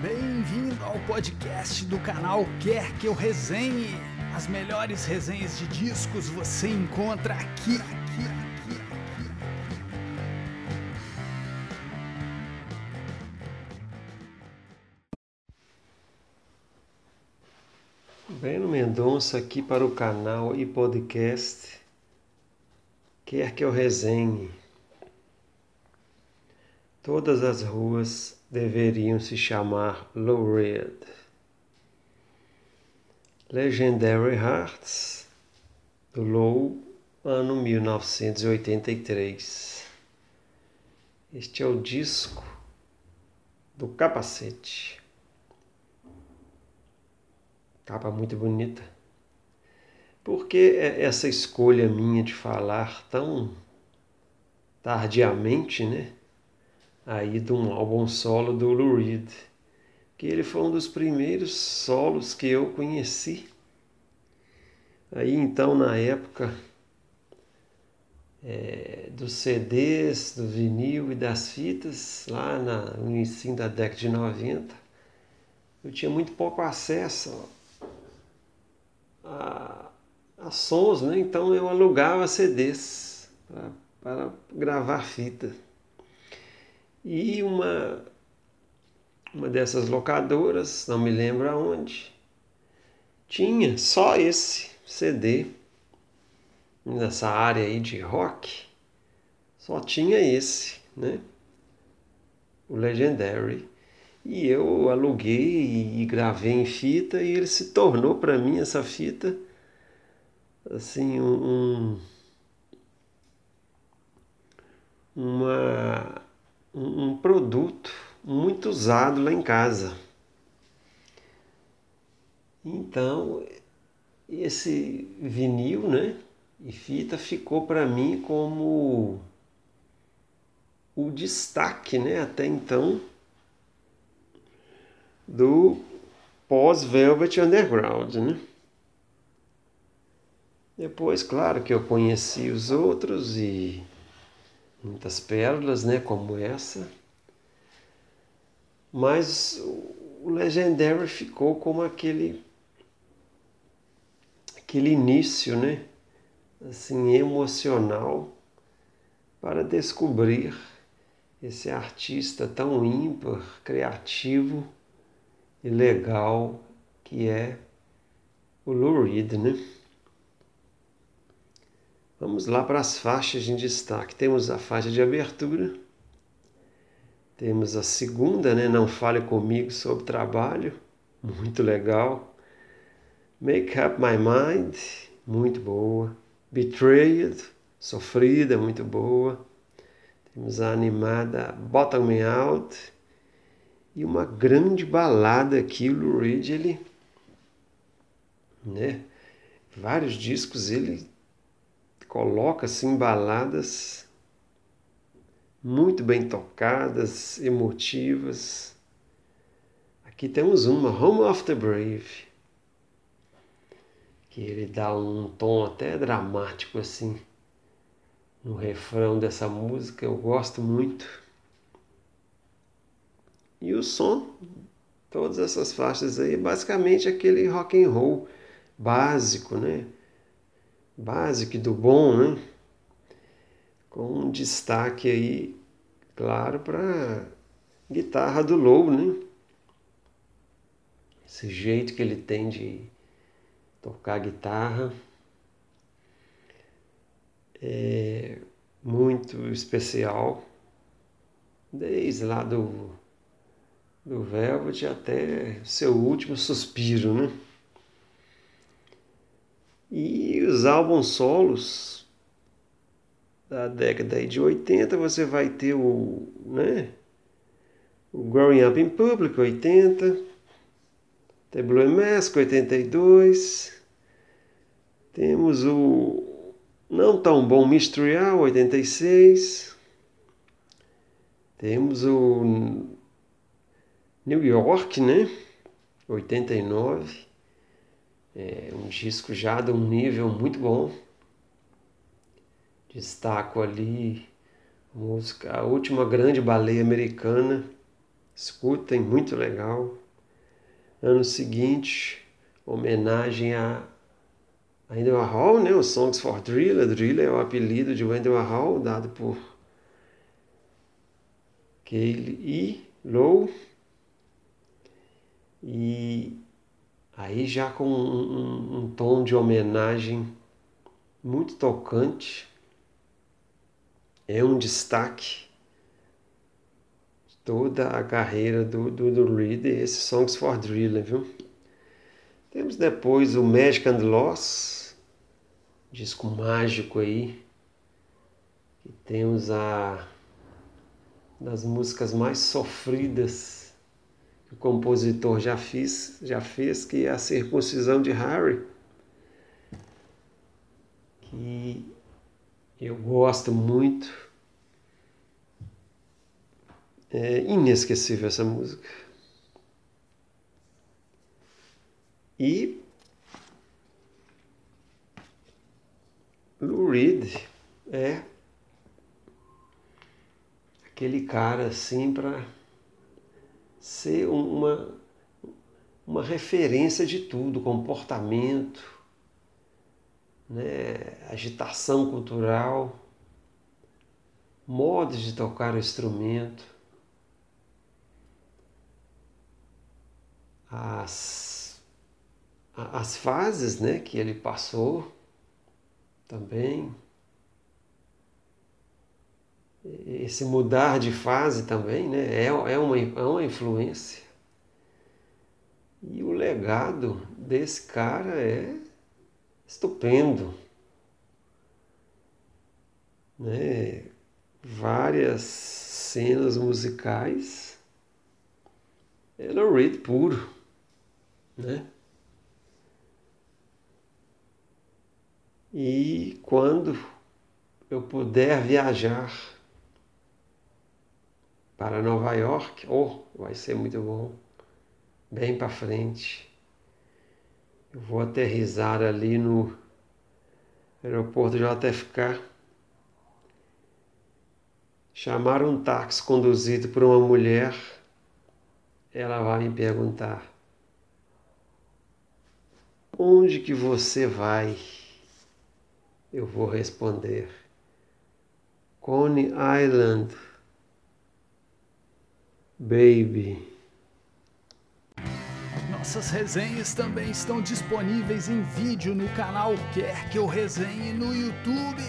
Bem-vindo ao podcast do canal Quer Que Eu Resenhe. As melhores resenhas de discos você encontra aqui, aqui, aqui, aqui. Breno Mendonça aqui para o canal e podcast Quer Que Eu Resenhe. Todas as ruas deveriam se chamar Low Red. Legendary Hearts, do Low, ano 1983. Este é o disco do capacete. Capa muito bonita. Por que essa escolha minha de falar tão tardiamente, né? Aí de um álbum solo do Lou Reed, que ele foi um dos primeiros solos que eu conheci. Aí então na época é, dos CDs, do vinil e das fitas, lá na, no início da década de 90, eu tinha muito pouco acesso a, a sons, né? então eu alugava CDs para gravar fita. E uma, uma dessas locadoras, não me lembro aonde, tinha só esse CD nessa área aí de rock, só tinha esse, né? O Legendary. E eu aluguei e gravei em fita e ele se tornou para mim essa fita assim um, uma, um produto muito usado lá em casa. Então esse vinil, né, e fita ficou para mim como o destaque, né, até então do pós-Velvet Underground, né? Depois, claro que eu conheci os outros e muitas pérolas, né, como essa. Mas o Legendary ficou como aquele aquele início, né, assim emocional para descobrir esse artista tão ímpar, criativo e legal que é o Lou Reed, né? Vamos lá para as faixas em destaque. Temos a faixa de abertura, temos a segunda, né? Não fale comigo sobre trabalho, muito legal. Make Up My Mind, muito boa. Betrayed, sofrida, muito boa. Temos a animada Bottom Me Out e uma grande balada aqui, o Lou Reed, ele, né, vários discos ele coloca assim baladas muito bem tocadas, emotivas. Aqui temos uma, Home of the Brave, que ele dá um tom até dramático assim no refrão dessa música, eu gosto muito. E o som, todas essas faixas aí, basicamente aquele rock and roll básico, né? Básico do bom, né? Com um destaque aí, claro, para guitarra do Low, né? Esse jeito que ele tem de tocar guitarra é muito especial, desde lá do do Velvet até seu último suspiro, né? E os álbuns solos da década de 80, você vai ter o, né? O Growing Up in Public, 80, The Blue Mask, 82, temos o não tão bom Mystery 86, temos o New York, né? 89. É um disco já de um nível muito bom. Destaco ali a música A Última Grande Baleia Americana, Escutem, muito legal. Ano seguinte, homenagem a Andy Warhol, né? O Songs for Driller. Driller é o apelido de Andy Warhol, dado por Cale E. Low. E aí já com um, um, um tom de homenagem muito tocante. É um destaque toda a carreira do, do, do Reed, esse Songs for Driller, viu? Temos depois o Magic and Loss, disco mágico aí, que temos a das músicas mais sofridas o compositor já fez, já fez, que é a circuncisão de Harry, que eu gosto muito é inesquecível essa música. E Lou Reed é aquele cara assim para ser uma, uma referência de tudo, comportamento, né, agitação cultural, modos de tocar o instrumento. as, as fases né, que ele passou também. Esse mudar de fase também né, é, é, uma, é uma influência. E o legado desse cara é estupendo. Né? Várias cenas musicais. É no Reed puro né? E quando eu puder viajar para Nova York, oh, vai ser muito bom, bem para frente. Eu vou aterrizar ali no aeroporto JFK, chamar um táxi conduzido por uma mulher, ela vai me perguntar Onde que você vai? Eu vou responder. Coney Island, baby. Nossas resenhas também estão disponíveis em vídeo no canal Quer Que Eu Resenhe no YouTube.